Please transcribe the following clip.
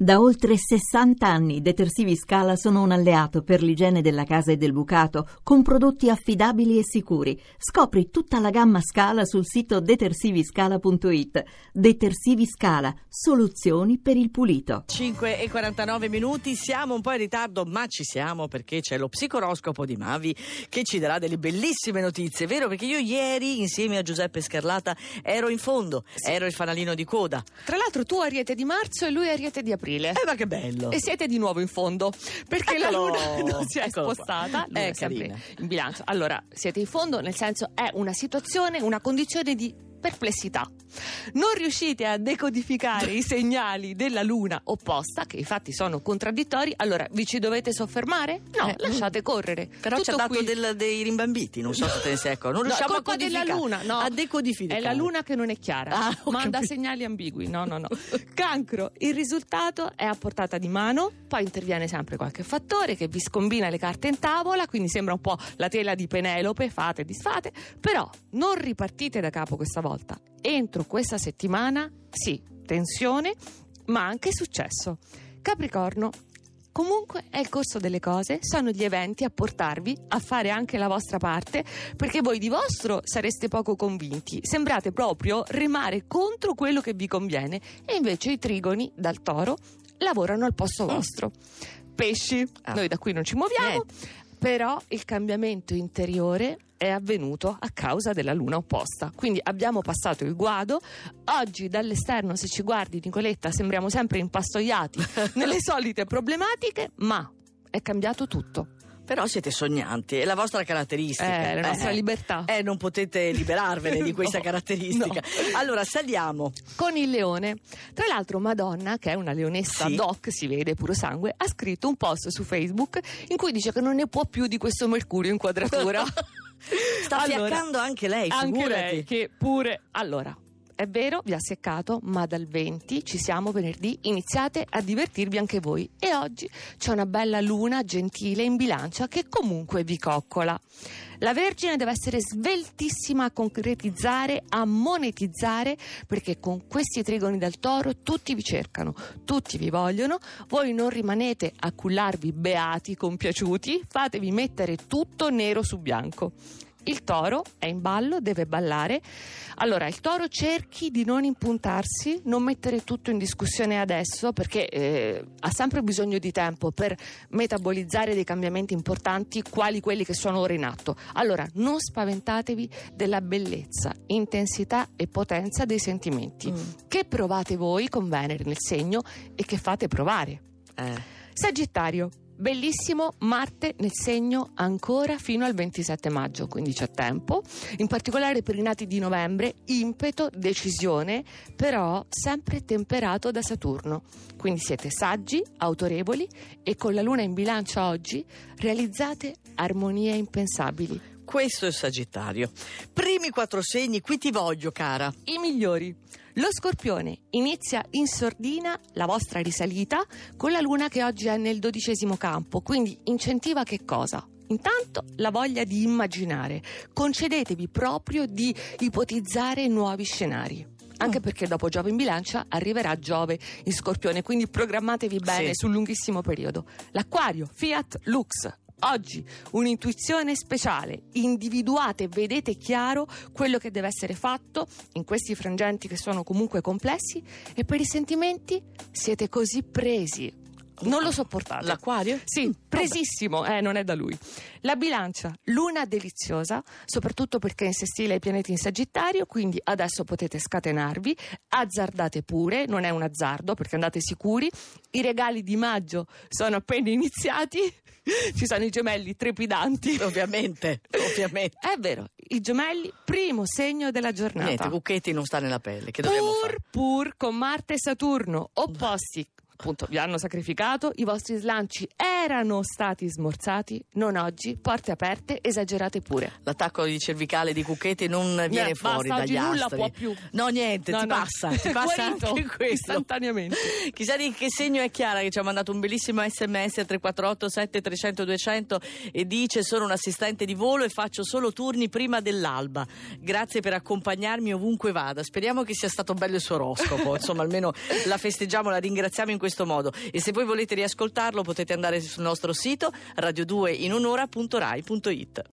Da oltre 60 anni Detersivi Scala sono un alleato per l'igiene della casa e del bucato, con prodotti affidabili e sicuri. Scopri tutta la gamma Scala sul sito detersiviscala.it. Detersivi Scala, soluzioni per il pulito. 5 e 49 minuti, siamo un po' in ritardo, ma ci siamo perché c'è lo psicoroscopo di Mavi che ci darà delle bellissime notizie, vero? Perché io ieri insieme a Giuseppe Scarlata ero in fondo, ero il fanalino di coda. Tra l'altro tu Ariete di marzo e lui Ariete di aprile. Eh, ma che bello! E siete di nuovo in fondo perché Eccolo, la luna non si è eccolo spostata. Luna È sempre carina. in bilancio. Allora, siete in fondo nel senso è una situazione, una condizione di perplessità. Non riuscite a decodificare i segnali della luna opposta, che infatti sono contraddittori, allora vi ci dovete soffermare? No, Eh, lasciate correre. Però ci ha dato qui. del- dei rimbambiti, non so se te ne sei accorto. Non No, riusciamo a colpa della codificare, luna, no. a decodificare. È la luna che non è chiara, Ah, manda capito. segnali ambigui. No, no, no. Cancro, il risultato è a portata di mano, poi interviene sempre qualche fattore che vi scombina le carte in tavola, quindi sembra un po' la tela di Penelope, fate e disfate, però non ripartite da capo questa volta. Entro questa settimana, sì, tensione, ma anche successo. Capricorno, Comunque è il corso delle cose, sono gli eventi a portarvi a fare anche la vostra parte, perché voi di vostro sareste poco convinti, sembrate proprio remare contro quello che vi conviene e invece i trigoni dal toro lavorano al posto vostro. Pesci, Ah. noi da qui non ci muoviamo, però il cambiamento interiore è avvenuto a causa della luna opposta. Quindi abbiamo passato il guado. Oggi dall'esterno, se ci guardi, Nicoletta, sembriamo sempre impastoiati nelle solite problematiche, ma è cambiato tutto. Però siete sognanti, è la vostra caratteristica. È la nostra libertà. Eh, non potete liberarvene di questa No, caratteristica. Allora, saliamo. Con il leone. Tra l'altro, Madonna, che è una leonessa Sì. doc, si vede puro sangue, ha scritto un post su Facebook in cui dice che non ne può più di questo Mercurio in quadratura. Sta Allora, fiaccando anche lei, Anche figurati. lei che pure allora è vero, vi ha seccato, ma dal 20 ci siamo venerdì, iniziate a divertirvi anche voi e oggi c'è una bella luna gentile in bilancia che comunque vi coccola. La Vergine deve essere sveltissima a concretizzare, a monetizzare, perché con questi trigoni del toro tutti vi cercano, tutti vi vogliono, voi non rimanete a cullarvi beati, compiaciuti, fatevi mettere tutto nero su bianco. Il toro è in ballo, deve ballare. Allora, il toro cerchi di non impuntarsi, non mettere tutto in discussione adesso, perché eh, ha sempre bisogno di tempo per metabolizzare dei cambiamenti importanti, quali quelli che sono ora in atto. Allora, non spaventatevi della bellezza, intensità e potenza dei sentimenti Mm. che provate voi con Venere nel segno e che fate provare. Eh. Sagittario. Bellissimo Marte nel segno ancora fino al 27 maggio, quindi c'è tempo. In particolare per i nati di novembre, impeto, decisione, però sempre temperato da Saturno. Quindi siete saggi, autorevoli e con la luna in bilancia oggi realizzate armonie impensabili. Questo è il Sagittario. Primi quattro segni, qui ti voglio, cara. I migliori. Lo scorpione inizia in sordina la vostra risalita con la luna che oggi è nel dodicesimo campo, quindi incentiva che cosa? Intanto la voglia di immaginare, concedetevi proprio di ipotizzare nuovi scenari. Anche perché dopo Giove in bilancia arriverà Giove in scorpione, quindi programmatevi bene Sì. sul lunghissimo periodo. L'Aquario, Fiat, Lux. Oggi un'intuizione speciale, individuate e vedete chiaro quello che deve essere fatto in questi frangenti che sono comunque complessi e per i sentimenti siete così presi. Non lo sopportate. L'Aquario? Sì, presissimo, eh, non è da lui. La bilancia, luna deliziosa, soprattutto perché è in sestile ai pianeti in Sagittario, quindi adesso potete scatenarvi, azzardate pure, non è un azzardo perché andate sicuri. I regali di maggio sono appena iniziati, ci sono i gemelli trepidanti. Ovviamente, ovviamente. È vero, i gemelli, primo segno della giornata. Niente, Cucchetti non sta nella pelle, che dobbiamo Pur, fare? pur con Marte e Saturno opposti, appunto, vi hanno sacrificato, i vostri slanci erano stati smorzati, non oggi, porte aperte, esagerate pure. L'attacco di cervicale di Cucchetti non viene Eh, fuori basta, oggi dagli nulla astri. può più. No, niente, No, ti no. passa, ti passa anche questo. istantaneamente. Chissà di che segno è Chiara che ci ha mandato un bellissimo sms al 348 7300 200 e dice sono un assistente di volo e faccio solo turni prima dell'alba. Grazie per accompagnarmi ovunque vada. Speriamo che sia stato bello il suo oroscopo. Insomma, almeno la festeggiamo, la ringraziamo in questo questo modo e se voi volete riascoltarlo potete andare sul nostro sito radio2inunora.rai.it.